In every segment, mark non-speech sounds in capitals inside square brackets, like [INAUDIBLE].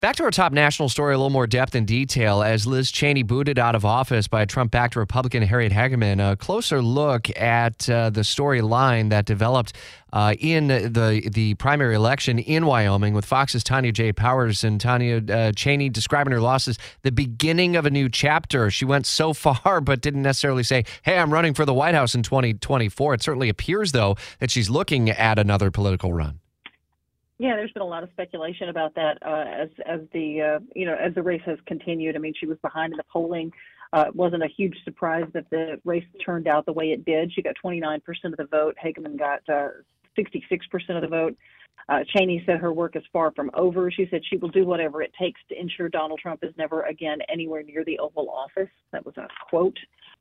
Back to our top national story, a little more depth and detail. As Liz Cheney booted out of office by Trump backed Republican Harriet Hageman, a closer look at uh, the storyline that developed uh, in the, the primary election in Wyoming with Fox's Tonya J. Powers and Tonya uh, Cheney describing her loss as the beginning of a new chapter. She went so [LAUGHS] far, but didn't necessarily say, hey, I'm running for the White House in 2024. It certainly appears, though, that she's looking at another political run. Yeah, there's been a lot of speculation about that uh, as as the uh, you know as the race has continued. I mean, she was behind in the polling. Uh, it wasn't a huge surprise that the race turned out the way it did. She got 29% of the vote. Hageman got 66% uh, of the vote. Uh, Cheney said her work is far from over. She said she will do whatever it takes to ensure Donald Trump is never again anywhere near the Oval Office. That was a quote.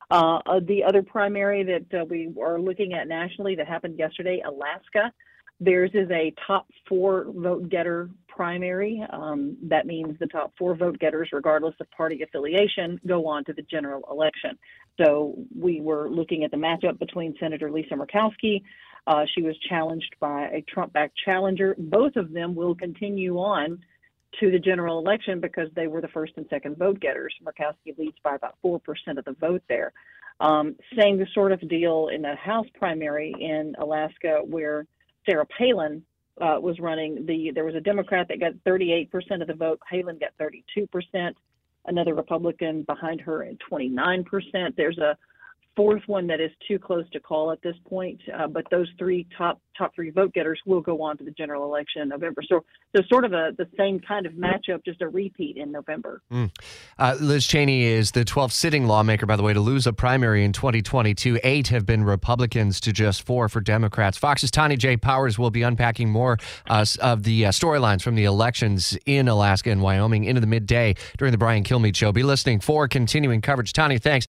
Uh, the other primary that we are looking at nationally that happened yesterday, Alaska. Theirs is a top four vote getter primary. Um, that means the top four vote getters, regardless of party affiliation, go on to the general election. So we were looking at the matchup between Senator Lisa Murkowski. Uh, she was challenged by a Trump backed challenger. Both of them will continue on to the general election because they were the first and second vote getters. Murkowski leads by about 4% of the vote there. Um, same sort of deal in the House primary in Alaska, where Sarah Palin uh, was running, the there was a Democrat that got 38% of the vote. Palin got 32%. Another Republican behind her at 29%. There's a fourth one that is too close to call at this point. Uh, but those three top top three vote getters will go on to the general election in November. So so sort of a the same kind of matchup, just a repeat in November. Mm. Uh, Liz Cheney is the 12th sitting lawmaker, by the way, to lose a primary in 2022. Eight have been Republicans to just four for Democrats. Fox's Tony J. Powers will be unpacking more uh, of the uh, storylines from the elections in Alaska and Wyoming into the midday during the Brian Kilmeade Show. Be listening for continuing coverage. Tony, thanks.